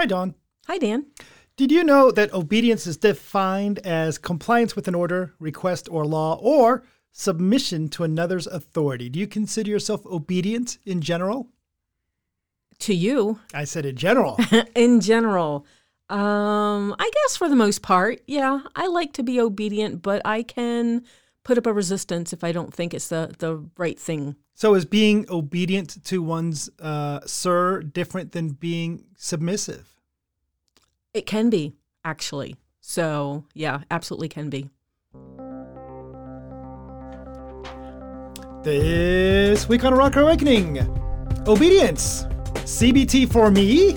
Hi, Dawn. Hi, Dan. Did you know that obedience is defined as compliance with an order, request, or law, or submission to another's authority? Do you consider yourself obedient in general? To you, I said in general. in general, um, I guess for the most part, yeah, I like to be obedient, but I can put up a resistance if I don't think it's the, the right thing. so is being obedient to one's uh, sir different than being submissive? It can be, actually. So, yeah, absolutely can be. This week on Erotic Awakening, obedience, CBT for me,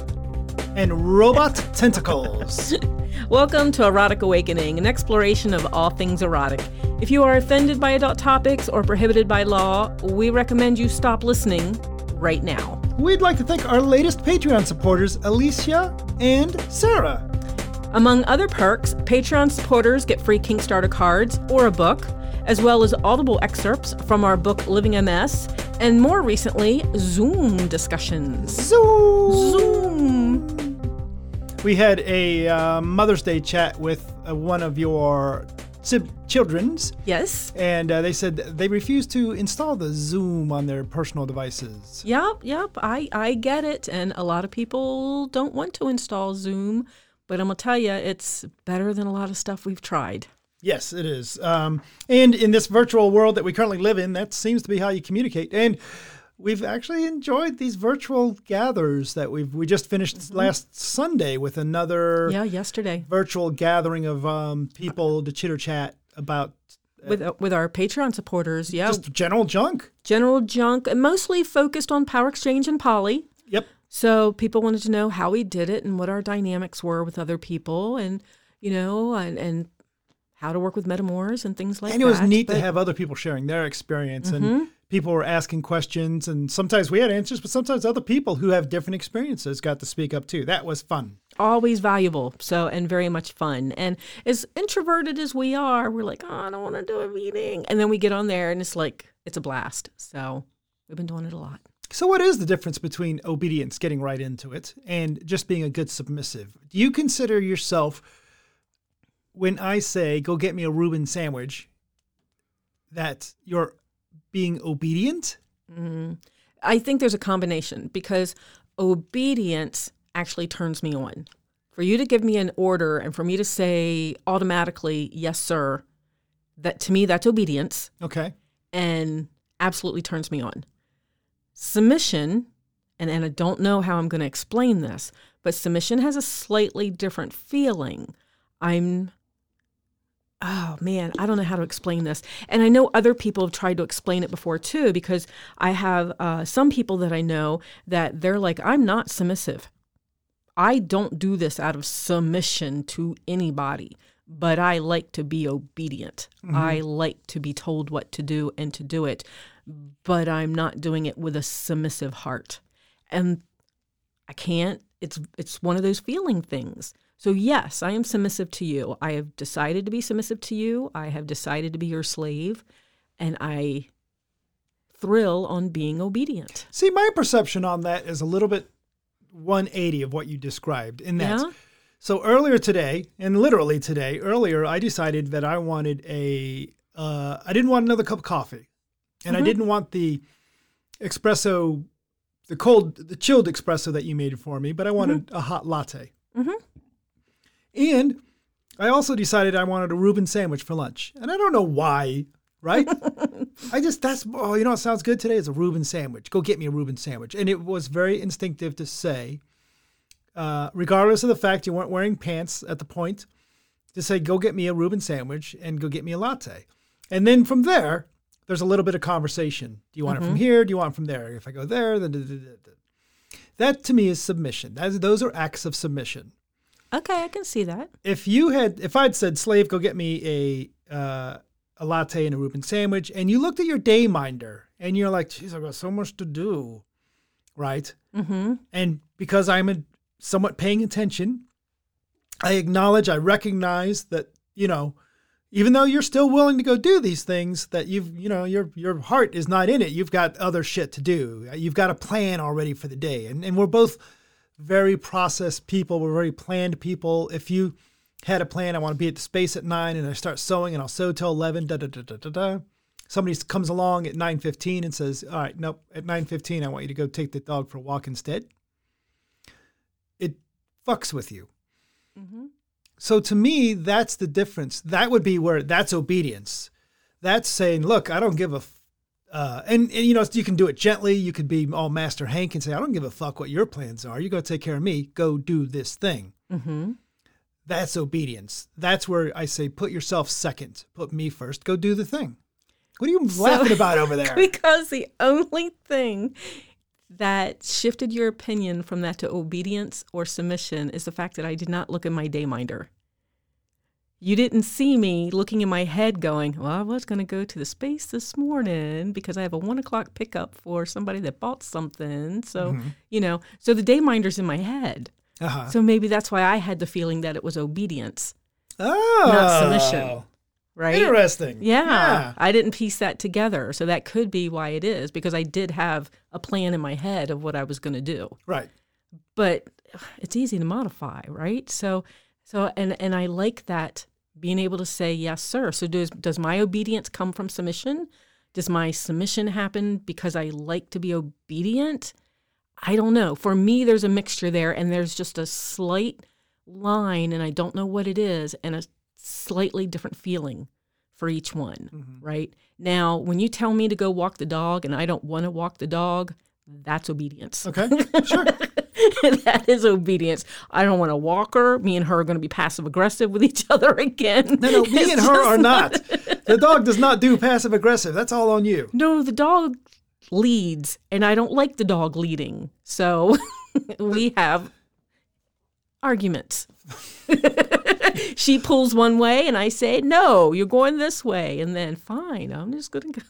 and robot tentacles. Welcome to Erotic Awakening, an exploration of all things erotic. If you are offended by adult topics or prohibited by law, we recommend you stop listening right now. We'd like to thank our latest Patreon supporters, Alicia and Sarah. Among other perks, Patreon supporters get free Kickstarter cards or a book, as well as audible excerpts from our book Living a Mess, and more recently, Zoom discussions. Zoom. Zoom. We had a uh, Mother's Day chat with uh, one of your sib- children's, Yes. and uh, they said they refused to install the Zoom on their personal devices. Yep, yep. I, I get it. And a lot of people don't want to install Zoom, but I'm going to tell you, it's better than a lot of stuff we've tried. Yes, it is. Um, and in this virtual world that we currently live in, that seems to be how you communicate. And we've actually enjoyed these virtual gathers that we've we just finished last Sunday with another Mm-hmm. Yeah, yesterday virtual gathering of um, people to chitter chat about with uh, with our Patreon supporters. Yeah, just general junk. general junk, and mostly focused on Power Exchange and Poly. Yep. So people wanted to know how we did it and what our dynamics were with other people, and you know, and and how to work with metamors and things like that. and it was neat to But- Mm-hmm. have other people sharing their experience and people were asking questions and sometimes we had answers but sometimes other people who have different experiences got to speak up too that was fun always valuable. So and very much fun. And as introverted as we are, we're like, oh, I don't want to do a meeting, and then we get on there and it's like it's a blast. So we've been doing it a lot. so what is the difference between obedience getting right into it and just being a good submissive do you consider yourself when i say go get me a reuben sandwich that you're being obedient mm-hmm. I think there's a combination because obedience actually turns me on. For you to give me an order and for me to say automatically, yes, sir, that to me, that's obedience okay and absolutely turns me on. Submission, and, and I don't know how I'm going to explain this, but submission has a slightly different feeling. I'm, oh man, I don't know how to explain this. And I know other people have tried to explain it before too, because I have uh, some people that I know that they're like, I'm not submissive. I don't do this out of submission to anybody, but I like to be obedient. I like to be told what to do and to do it, but I'm not doing it with a submissive heart. And I can't it's it's one of those feeling things. So yes, I am submissive to you. I have decided to be submissive to you. I have decided to be your slave, and I thrill on being obedient. See, my perception on that is a little bit 180 of what you described in that. Yeah? So earlier today, and literally today, earlier, I decided that I wanted a, uh, I didn't want another cup of coffee. And I didn't want the espresso, the cold, the chilled espresso that you made for me, but I wanted a hot latte. And I also decided I wanted a Reuben sandwich for lunch. And I don't know why, right? I just, that's, oh, you know what sounds good today? It's a Reuben sandwich. Go get me a Reuben sandwich. And it was very instinctive to say, uh, regardless of the fact you weren't wearing pants at the point, to say, go get me a Reuben sandwich and go get me a latte. And then from there, there's a little bit of conversation. Do you want it from here? Do you want it from there? If I go there, then. da- da- da. That to me is submission. That is, those are acts of submission Okay, I can see that. if you had if I'd said slave go get me a uh, a latte and a Reuben sandwich and you looked at your day minder and you're like geez I've got so much to do right Mm-hmm. and because I'm a, somewhat paying attention I acknowledge I recognize that you know even though you're still willing to go do these things that you've you know your your heart is not in it you've got other shit to do you've got a plan already for the day and and we're both very processed people. We're very planned people. If you had a plan, I want to be at the space at nine, and I start sewing, and I'll sew till eleven. Da da da da da da. Somebody comes along at nine fifteen and says, "All right, nope. At nine fifteen, I want you to go take the dog for a walk instead." It fucks with you. Mm-hmm. So to me, that's the difference. That would be where that's obedience. That's saying, "Look, I don't give a." Uh, and, and you know you can do it gently. You could be all Master Hank and say, "I don't give a fuck what your plans are. You go take care of me. Go do this thing." Mm-hmm. That's obedience. That's where I say, put yourself second. Put me first. Go do the thing. What are you laughing about over there? Because the only thing that shifted your opinion from that to obedience or submission is the fact that I did not look at my dayminder. You didn't see me looking in my head going, Well, I was going to go to the space this morning because I have a one o'clock pickup for somebody that bought something. So, Mm-hmm. you know, so the dayminder's in my head. Uh-huh. So maybe that's why I had the feeling that it was obedience, Oh, not submission. right? Interesting. Yeah, I didn't piece that together. So that could be why it is because I did have a plan in my head of what I was going to do. Right. But it's easy to modify, right? So so and and I like that being able to say yes, sir. So does does my obedience come from submission? Does my submission happen because I like to be obedient? I don't know. For me there's a mixture there and there's just a slight line and I don't know what it is and a slightly different feeling for each one, Mm-hmm. right? Now, when you tell me to go walk the dog and I don't want to walk the dog, that's obedience. Okay. Sure. that is obedience. I don't want to walk her. Me and her are going to be passive aggressive with each other again. No, no, me It's and her are not. The dog does not do passive aggressive. That's all on you. No, the dog leads, and I don't like the dog leading. So we have arguments. she pulls one way, and I say, No, you're going this way. And then, fine, I'm just going to go.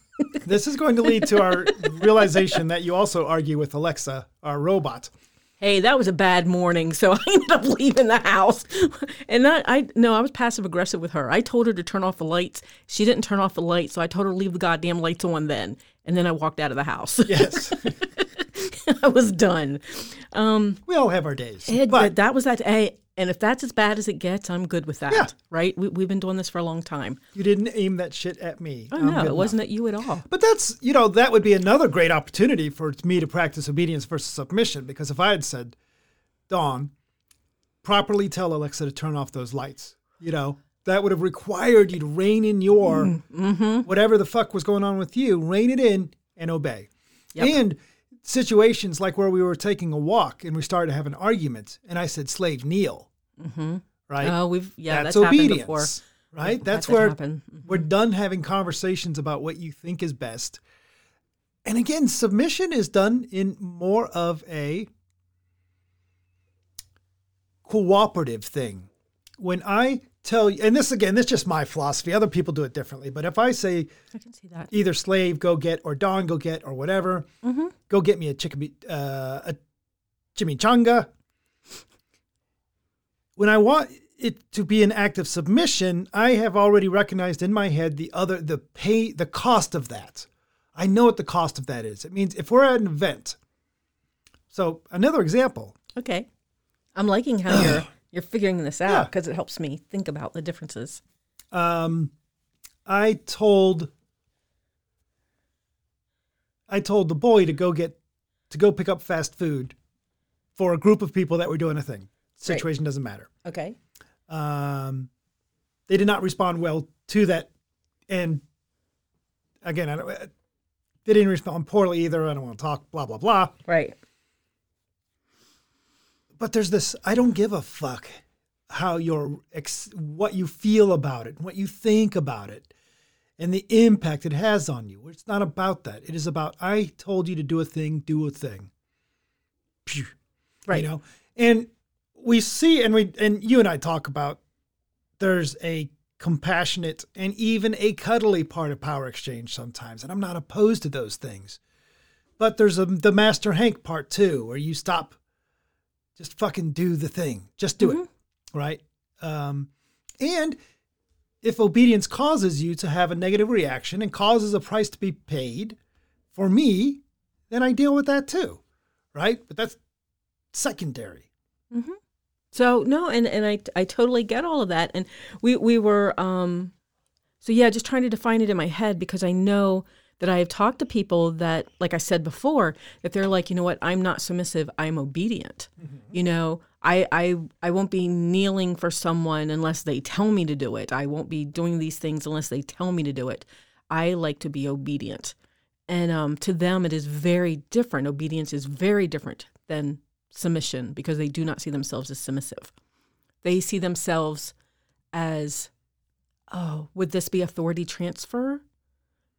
This is going to lead to our realization that you also argue with Alexa, our robot. Hey, that was a bad morning, so I ended up leaving the house. And I, I no, I was passive aggressive with her. I told her to turn off the lights. She didn't turn off the lights, so I told her to leave the goddamn lights on then. And then I walked out of the house. Yes. I was done. Um, we all have our days. It- but that was that. Hey, and if that's as bad as it gets, I'm good with that. Yeah. Right? We, we've been doing this for a long time. you didn't aim that shit at me. Oh I'm no, it wasn't at you at all. But that's, you know, that would be another great opportunity for me to practice obedience versus submission. Because if I had said, Dawn, properly tell Alexa to turn off those lights, you know, that would have required you to rein in your Mm-hmm. whatever the fuck was going on with you, rein it in and obey. Yep. And situations like where we were taking a walk and we started to have an argument, and I said, slave, kneel. Mm-hmm. Right? Oh, we've yeah, that's, that's, happened obedience. before. Right? That That's where happen. we're done having conversations about what you think is best. And again, submission is done in more of a cooperative thing. When I tell you, and this again, this is just my philosophy. Other people do it differently. But if I say I can see that. either slave, go get, or Dawn, go get, or whatever, Mm-hmm. go get me a chicken, uh, a chimichanga. When I want it to be an act of submission, I have already recognized in my head the other, the pay, the cost of that. I know what the cost of that is. It means if we're at an event. So another example. Okay. I'm liking how you're you're figuring this out because it helps me think about the differences. Um, I told I told the boy to go get to go pick up fast food for a group of people that were doing a thing. Situation doesn't matter. Okay. Um, they did not respond well to that, and again, I don't, they didn't respond poorly either. I don't want to talk. Blah blah blah. Right. But there's this. I don't give a fuck how your ex, what you feel about it, what you think about it, and the impact it has on you. It's not about that. It is about I told you to do a thing, do a thing. Phew. Right. You know, and we see, and we, and you and I talk about. There's a compassionate and even a cuddly part of power exchange sometimes, and I'm not opposed to those things. But there's a, the Master Hank part too, where you stop, just fucking do the thing, just do it, right? Um, and if obedience causes you to have a negative reaction and causes a price to be paid for me, then I deal with that too, right? But that's secondary. So no, and and I I totally get all of that, and we we were um, so yeah, just trying to define it in my head because I know that I have talked to people that, like I said before, that they're like, you know what, I'm not submissive, I'm obedient. You know, I I I won't be kneeling for someone unless they tell me to do it. I won't be doing these things unless they tell me to do it. I like to be obedient, and um, to them it is very different. Obedience is very different than submission because they do not see themselves as submissive. They see themselves as, oh, would this be authority transfer?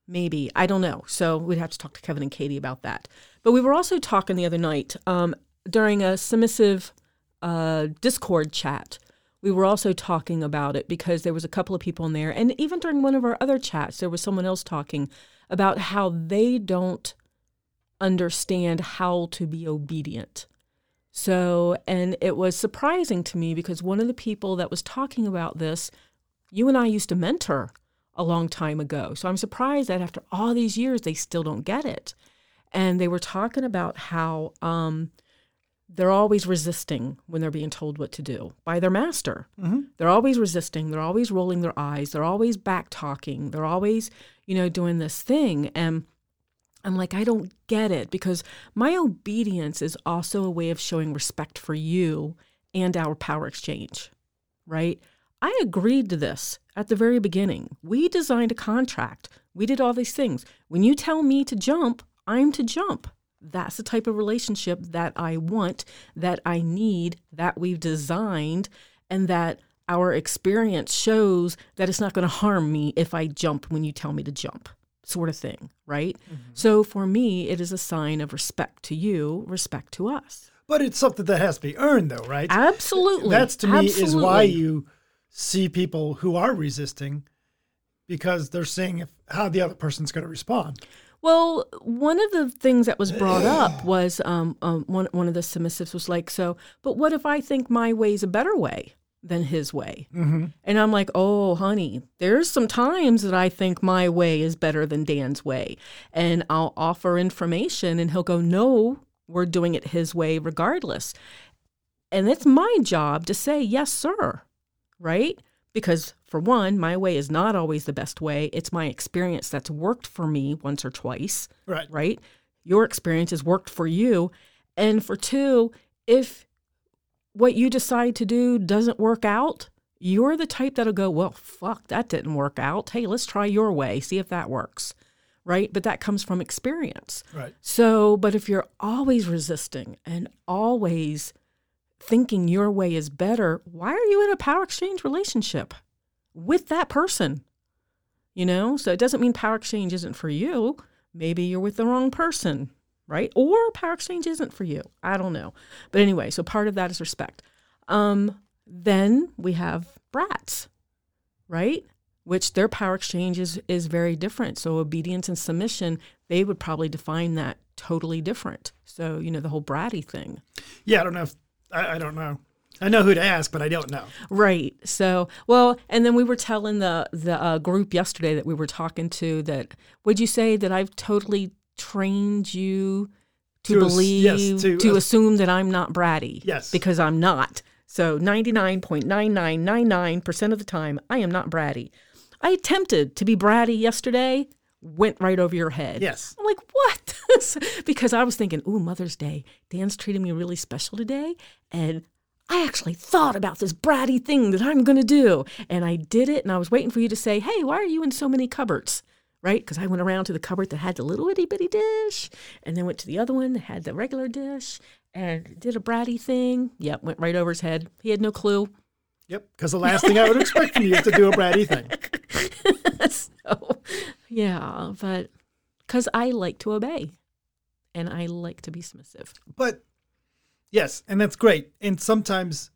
Maybe. I don't know. So we'd have to talk to Kevin and Katie about that. But we were also talking the other night um, during a submissive uh, Discord chat. We were also talking about it because there was a couple of people in there. And even during one of our other chats, there was someone else talking about how they don't understand how to be obedient. So, and it was surprising to me because one of the people that was talking about this, you and I used to mentor a long time ago. So I'm surprised that after all these years, they still don't get it. And they were talking about how um, they're always resisting when they're being told what to do by their master. They're always resisting. They're always rolling their eyes. They're always back talking. They're always, you know, doing this thing. And I'm like, I don't get it because my obedience is also a way of showing respect for you and our power exchange, right? I agreed to this at the very beginning. We designed a contract. We did all these things. When you tell me to jump, I'm to jump. That's the type of relationship that I want, that I need, that we've designed, and that our experience shows that it's not going to harm me if I jump when you tell me to jump, sort of thing, right? Mm-hmm. So for me, it is a sign of respect to you, respect to us. But it's something that has to be earned, though, right? Absolutely. That's to me is why you see people who are resisting because they're seeing if, how the other person's going to respond. Well, one of the things that was brought up was um, um, one one of the submissives was like, "So, but what if I think my way's a better way than his way?" Mm-hmm. And I'm like, "Oh, honey, there's some times that I think my way is better than Dan's way, and I'll offer information, and he'll go, "No, we're doing it his way, regardless." And it's my job to say, "Yes, sir," right? Because for one, my way is not always the best way. It's my experience that's worked for me once or twice, Right. right? Your experience has worked for you. And for two, if what you decide to do doesn't work out, you're the type that'll go, well, fuck, that didn't work out. Hey, let's try your way, see if that works, right? But that comes from experience. Right. So, but if you're always resisting and always thinking your way is better, why are you in a power exchange relationship with that person? You know, so it doesn't mean power exchange isn't for you. Maybe you're with the wrong person, right? Or power exchange isn't for you. I don't know. But anyway, so part of that is respect. Um, then we have brats, right? Which their power exchange is, is very different. So obedience and submission, they would probably define that totally different. So, you know, the whole bratty thing. Yeah, I don't know if I, I don't know. I know who to ask, but I don't know. Right. So, well, and then we were telling the the uh, group yesterday that we were talking to that. Would you say that I've totally trained you to, To ass- believe yes, to, to ass- assume that I'm not bratty? Yes. because I'm not. So, ninety nine point nine nine nine nine percent of the time, I am not bratty. I attempted to be bratty yesterday. Went right over your head. Yes. I'm like, what? because I was thinking, ooh, Mother's Day. Dan's treating me really special today. And I actually thought about this bratty thing that I'm going to do. And I did it. And I was waiting for you to say, hey, why are you in so many cupboards? Right? Because I went around to the cupboard that had the little itty bitty dish and then went to the other one that had the regular dish and did a bratty thing. Yep, went right over his head. He had no clue. Yep. Because the last thing I would expect from you is to do a bratty thing. so, yeah, but because I like to obey and I like to be submissive. But yes, and that's great. And sometimes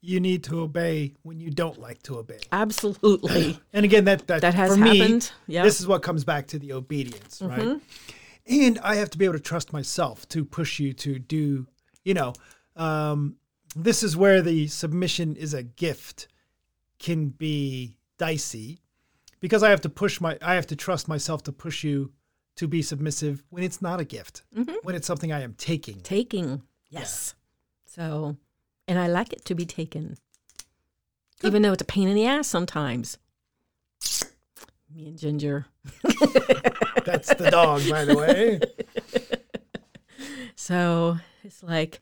you need to obey when you don't like to obey. Absolutely. And again, that that, That has for me, happened. Yeah. this is what comes back to the obedience, right? And I have to be able to trust myself to push you to do, you know, um, this is where the submission is a gift can be dicey because I have to push my, I have to trust myself to push you to be submissive when it's not a gift, mm-hmm. when it's something I am taking. Taking. Yes. So, and I like it to be taken, even though it's a pain in the ass sometimes. Me and Ginger. That's the dog, by the way. So it's like,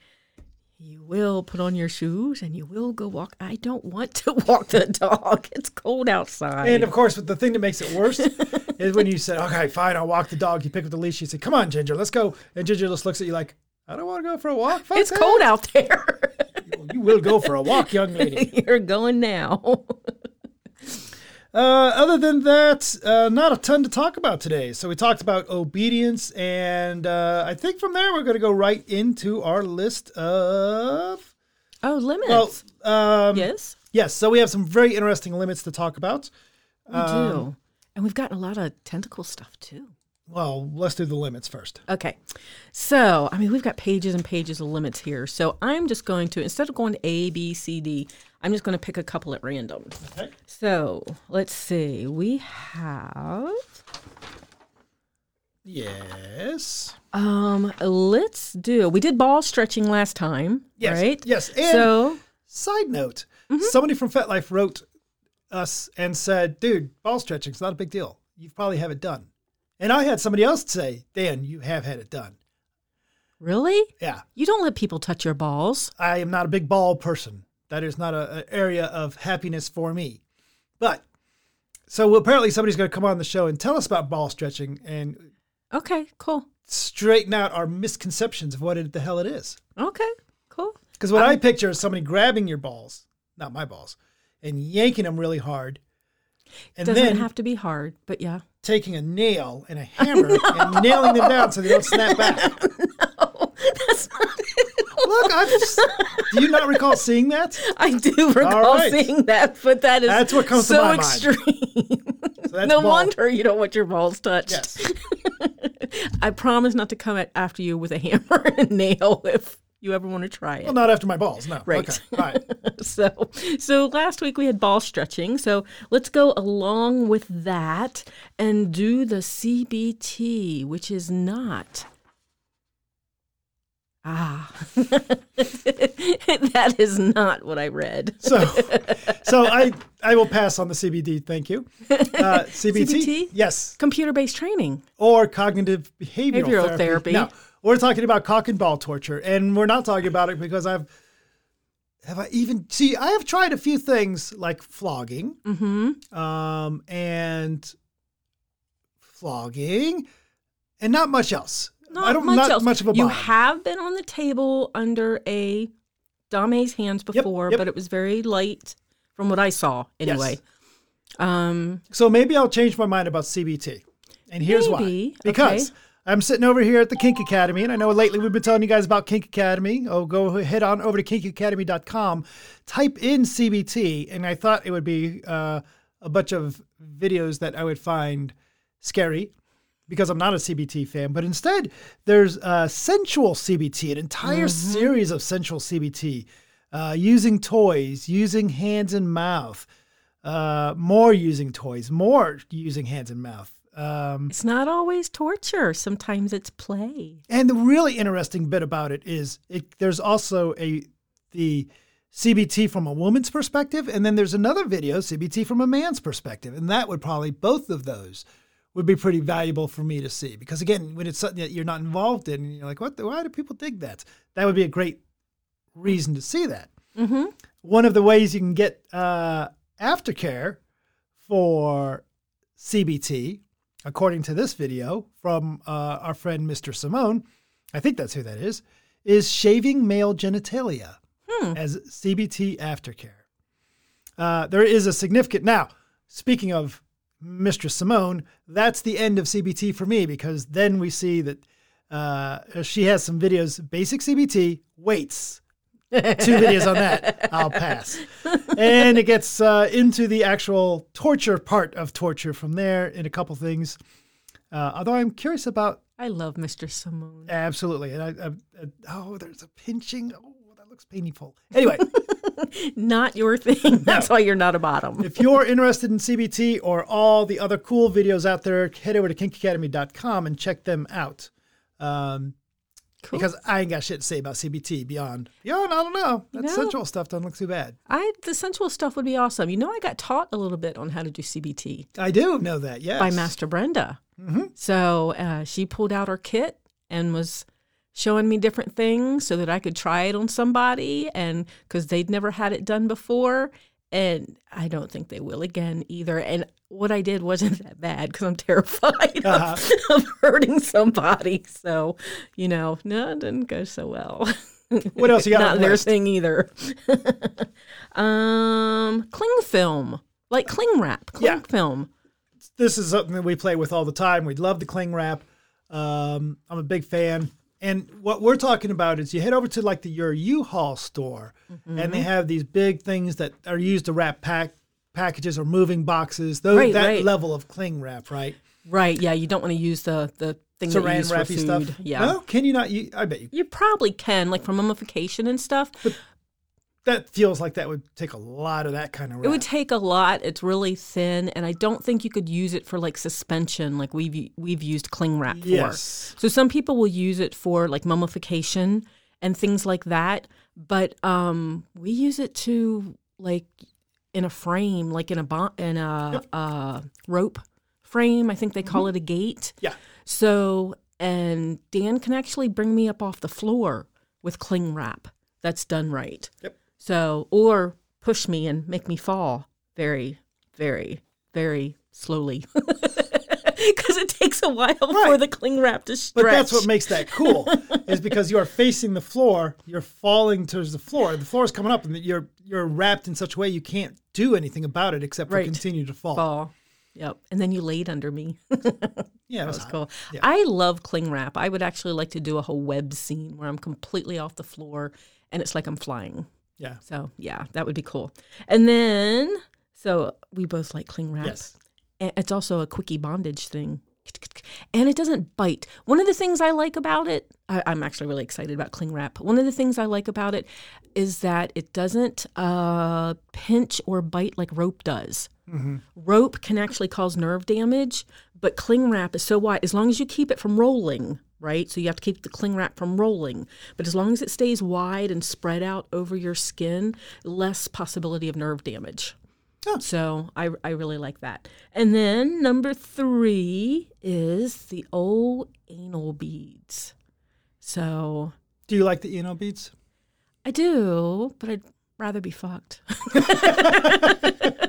you will put on your shoes and you will go walk. I don't want to walk the dog. It's cold outside. And of course, the thing that makes it worse is when you said, "Okay, fine, I'll walk the dog." You pick up the leash. You say, "Come on, Ginger, let's go." And Ginger just looks at you like, "I don't want to go for a walk." Fuck it's that." cold out there. You will go for a walk, young lady. You're going now. Uh, other than that, uh, not a ton to talk about today. So we talked about obedience, and uh, I think from there we're going to go right into our list of. Oh, limits. Well, um, yes, yes. So we have some very interesting limits to talk about. we do. And we've gotten a lot of tentacle stuff too. Well, let's do the limits first. Okay. So, I mean, we've got pages and pages of limits here. So, I'm just going to, instead of going to A, B, C, D, I'm just going to pick a couple at random. Okay. So, let's see. We have, Yes. um, let's do, we did ball stretching last time, Yes. right? Yes. And So, side note, Mm-hmm. somebody from FetLife wrote us and said, "Dude, ball stretching's not a big deal. You probably have it done." And I had somebody else say, "Dan, you have had it done." really? Yeah. You don't let people touch your balls. I am not a big ball person. That is not an area of happiness for me. But so apparently somebody's going to come on the show and tell us about ball stretching and Okay, cool. straighten out our misconceptions of what it, the hell it is. Okay, cool. Because what um, I picture is somebody grabbing your balls, not my balls, and yanking them really hard, and Doesn't then have to be hard, but yeah. taking a nail and a hammer and nailing them down so they don't snap back. no, that's not Look, I just do you not recall seeing that? I do recall right. seeing that, but that is That's what comes to so my mind. extreme. So no ball. wonder you don't want your balls touched. Yes. I promise not to come at, after you with a hammer and nail if you ever want to try it. Well, not after my balls. No. Right. Okay. All right. so, so last week we had ball stretching. So let's go along with that and do the CBT, which is not. Ah, that is not what I read. So, so I I will pass on the CBD. Thank you. Uh, CBT. CBT? Yes. Computer based training. Or cognitive behavioral, Behavioral therapy. therapy. No, we're talking about cock and ball torture, and we're not talking about it because I've have I even see I have tried a few things like flogging, Mm-hmm. um, and flogging, and not much else. Not I don't much not else. much of a You bottom. have been on the table under a dame's hands before, yep. but it was very light from what I saw anyway. Um, So maybe I'll change my mind about CBT. And here's Maybe. why. Because I'm sitting over here at the Kink Academy, and I know lately we've been telling you guys about Kink Academy. Oh, go head on over to kinkacademy.com, type in CBT, and I thought it would be uh, a bunch of videos that I would find scary because I'm not a CBT fan. But instead, there's uh, sensual CBT, an entire series of sensual CBT, uh, using toys, using hands and mouth, uh, more using toys, more using hands and mouth. Um, it's not always torture. Sometimes it's play. and the really interesting bit about it is it, there's also a the CBT from a woman's perspective, and then there's another video CBT from a man's perspective, and that would probably both of those would be pretty valuable for me to see because again, when it's something that you're not involved in, and you're like, what? The, why do people dig that? That would be a great reason to see that. Mm-hmm. One of the ways you can get uh, aftercare for CBT, according to this video from uh, our friend Mr. Simone, I think that's who that is, is shaving male genitalia as CBT aftercare. Uh, there is a significant. Now, speaking of Mistress Simone, that's the end of CBT for me because then we see that uh, she has some videos, basic CBT, weights, two videos on that. I'll pass. And it gets uh, into the actual torture part of torture from there in a couple things. Uh, although I'm curious about I love Mr. Simone. absolutely, and I, I, I oh, there's a pinching. Oh, that looks painful. Anyway, Not your thing. That's why you're not a bottom. if you're interested in CBT or all the other cool videos out there, head over to kinkacademy.com and check them out. Um, Cool. because I ain't got shit to say about CBT beyond. Beyond, I don't know. That No. sensual stuff doesn't look too bad. I the sensual stuff would be awesome. You know, I got taught a little bit on how to do CBT I do know that. Yes. by Master Brenda. So uh, she pulled out her kit and was showing me different things so that I could try it on somebody, and because they'd never had it done before, and I don't think they will again either. And what I did wasn't that bad because I'm terrified of- Uh-huh. of, hurting somebody. So, you know, no, it didn't go so well. What else you got Not their list? thing either. um, cling film, like cling wrap, cling Yeah. film. this is something that we play with all the time. We love the cling wrap. Um, I'm a big fan. And what we're talking about is you head over to like the your U-Haul store, and Mm-hmm. they have these big things that are used to wrap pack packages or moving boxes. Those Right, that right. level of cling wrap, right? Right. Yeah. You don't want to use the the thing that you use for food. stuff. Yeah. Well, can you not? You, I bet you. you probably can, like for mummification and stuff. That feels like that would take a lot of that kind of wrap. It would take a lot. It's really thin, and I don't think you could use it for like suspension, like we've we've used cling wrap for. Yes. So some people will use it for like mummification and things like that, but um, we use it to like in a frame, like in a bo- in a uh, rope frame. I think they call it a gate. Yeah. So, and Dan can actually bring me up off the floor with cling wrap. That's done right. Yep. So, or push me and make me fall very, very, very slowly. Because it takes a while for the cling wrap to stretch. But that's what makes that cool, is because you are facing the floor, you're falling towards the floor. The floor is coming up, and you're you're wrapped in such a way you can't do anything about it except for Right. continue to fall. fall. Yep. And then you laid under me. Yeah, that was hot. cool. Yeah. I love cling wrap. I would actually like to do a whole web scene where I'm completely off the floor and it's like I'm flying. Yeah. So yeah, that would be cool. And then, so we both like cling wrap. Yes. And it's also a quickie bondage thing. And it doesn't bite. One of the things I like about it, I, I'm actually really excited about cling wrap. One of the things I like about it is that it doesn't uh, pinch or bite like rope does. Rope can actually cause nerve damage, but cling wrap is so wide. As long as you keep it from rolling, right? So you have to keep the cling wrap from rolling. But as long as it stays wide and spread out over your skin, less possibility of nerve damage. Oh. So I, I really like that. And then number three is the old anal beads. So Do you like the anal beads? I do, but I'd rather be fucked.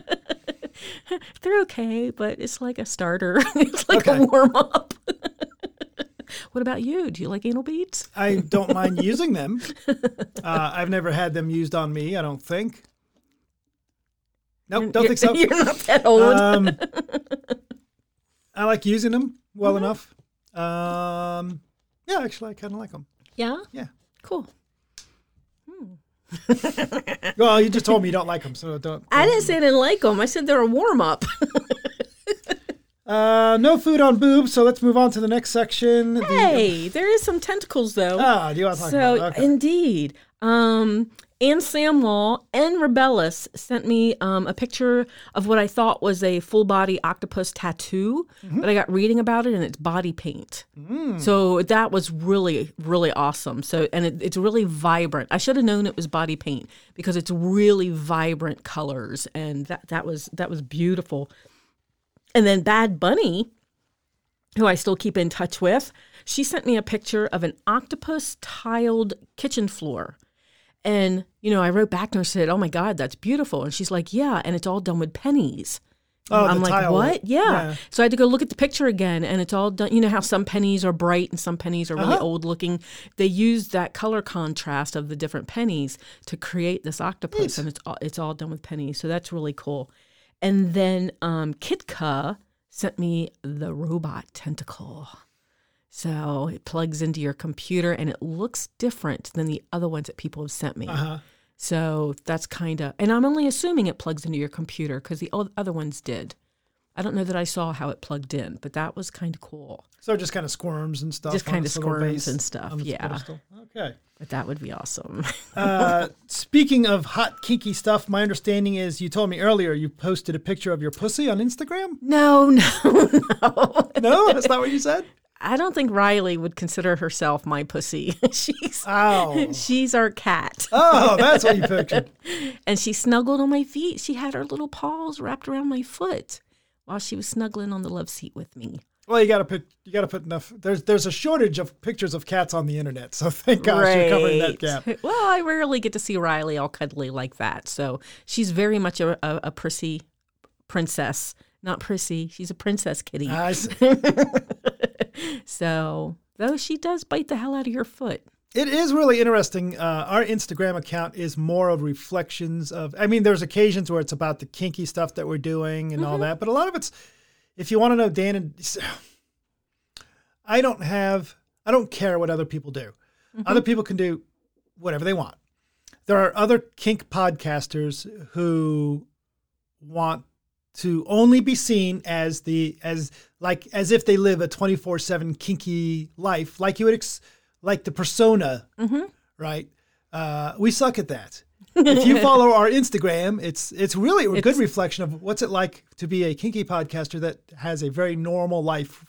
They're okay, but it's like a starter. it's like Okay. a warm up. what about you? Do you like anal beads? I don't mind using them. Uh, I've never had them used on me. I don't think. Nope, don't You're- think so. You're not that old. Um, I like using them well enough. Um, yeah, actually, I kind of like them. yeah? Yeah. Cool. Well, you just told me you don't like them, so don't. I didn't say I didn't like them. I said they're a warm up. Uh, no food on boobs, so let's move on to the next section. The- hey, there is some tentacles though. ah, do you want to talk So about? Okay. indeed, um, Anne Samwell and Rebellis sent me um, a picture of what I thought was a full body octopus tattoo, Mm-hmm. but I got reading about it and it's body paint. Mm. So that was really really awesome. So and it, it's really vibrant. I should have known it was body paint because it's really vibrant colors and that that was that was beautiful. And then Bad Bunny who I still keep in touch with, she sent me a picture of an octopus tiled kitchen floor. And, you know, I wrote back to her and said, Oh my God, that's beautiful. And she's like, Yeah, and it's all done with pennies. Oh, I'm like, tile What? Yeah. Yeah. So I had to go look at the picture again, and it's all done. You know how some pennies are bright and some pennies are really Uh-huh. old looking? They used that color contrast of the different pennies to create this octopus, Neat. and it's all, it's all done with pennies. So that's really cool. And then um, Kitka sent me the robot tentacle. So it plugs into your computer and it looks different than the other ones that people have sent me. Uh-huh. So that's kind of, and I'm only assuming it plugs into your computer because the other ones did. I don't know that I saw how it plugged in, but that was kind of cool. So it just kind of squirms and stuff. Just kinda squirms base and stuff, yeah. pedestal. Okay. But that would be awesome. Uh, speaking of hot kinky stuff, my understanding is you told me earlier you posted a picture of your pussy on Instagram. no, no, no. No, that's not what you said. I don't think Riley would consider herself my pussy. she's Oh. she's our cat. Oh, that's what you pictured. And she snuggled on my feet. She had her little paws wrapped around my foot while she was snuggling on the love seat with me. Well, you got to put you got to put enough. There's there's a shortage of pictures of cats on the internet, so thank gosh you're covering that gap. Well, I rarely get to see Riley all cuddly like that. So she's very much a, a, a prissy princess. Not prissy. She's a princess kitty. I see. So, though she does bite the hell out of your foot. It is really interesting. Uh, our Instagram account is more of reflections of. I mean, there's occasions where it's about the kinky stuff that we're doing and all that, but a lot of it's. If you want to know, Dan and I don't have. I don't care what other people do. Other people can do whatever they want. There are other kink podcasters who want to only be seen as the as like as if they live a 24/7 kinky life like you would ex, like the persona right? Uh, we suck at that. If you follow our Instagram it's it's really a good reflection of what's it like to be a kinky podcaster that has a very normal life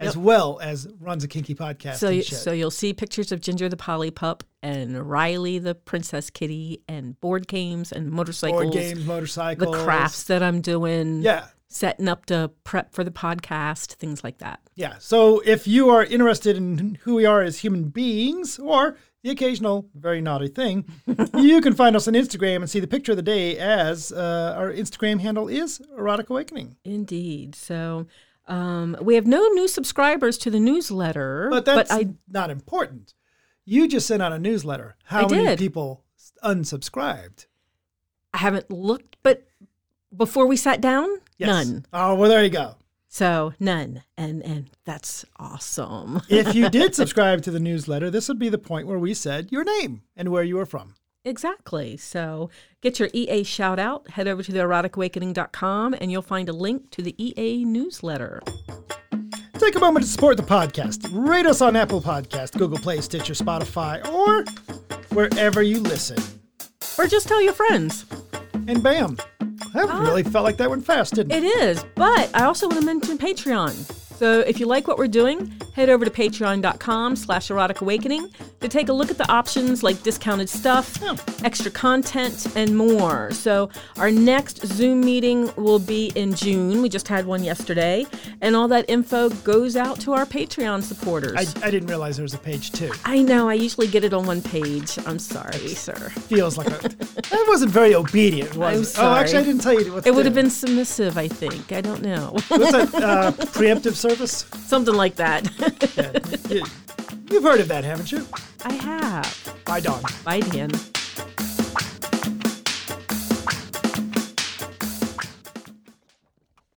as well as runs a kinky podcast So, you, shit. so you'll see pictures of Ginger the Polly Pup and Riley the Princess Kitty and board games and motorcycles. board games the crafts that I'm doing. yeah Setting up to prep for the podcast, things like that. Yeah. So if you are interested in who we are as human beings or the occasional very naughty thing, you can find us on Instagram and see the picture of the day as uh, our Instagram handle is Erotic Awakening. Indeed. So um, we have no new subscribers to the newsletter, But that's I not important. You just sent out a newsletter. How I many did. people unsubscribed? I haven't looked, but before we sat down, Yes. none. Oh, well, there you go. So none, and and that's awesome. If you did subscribe to the newsletter, this would be the point where we said your name and where you were from. Exactly. So get your EA shout out, head over to the eroticawakening.com and you'll find a link to the EA newsletter. Take a moment to support the podcast. Rate us on Apple Podcast, Google Play, Stitcher, Spotify, or wherever you listen. Or just tell your friends. And bam. That ah. really felt like that went fast, didn't it? It is, but I also want to mention Patreon. So if you like what we're doing, head over to patreon.com slash erotic awakening to take a look at the options like discounted stuff, Yeah. extra content, and more. So our next Zoom meeting will be in June. We just had one yesterday. And all that info goes out to our Patreon supporters. I, I didn't realize there was a page two. I know. I usually get it on one page. I'm sorry, sir. Feels like a. that wasn't very obedient, was I'm it? Oh, actually, I didn't tell you what It would have been submissive, I think. I don't know. What's that? Uh, preemptive service? Something like that. Yeah. You, you've heard of that, haven't you? I have. Bye, Dawn. Bye, Dan.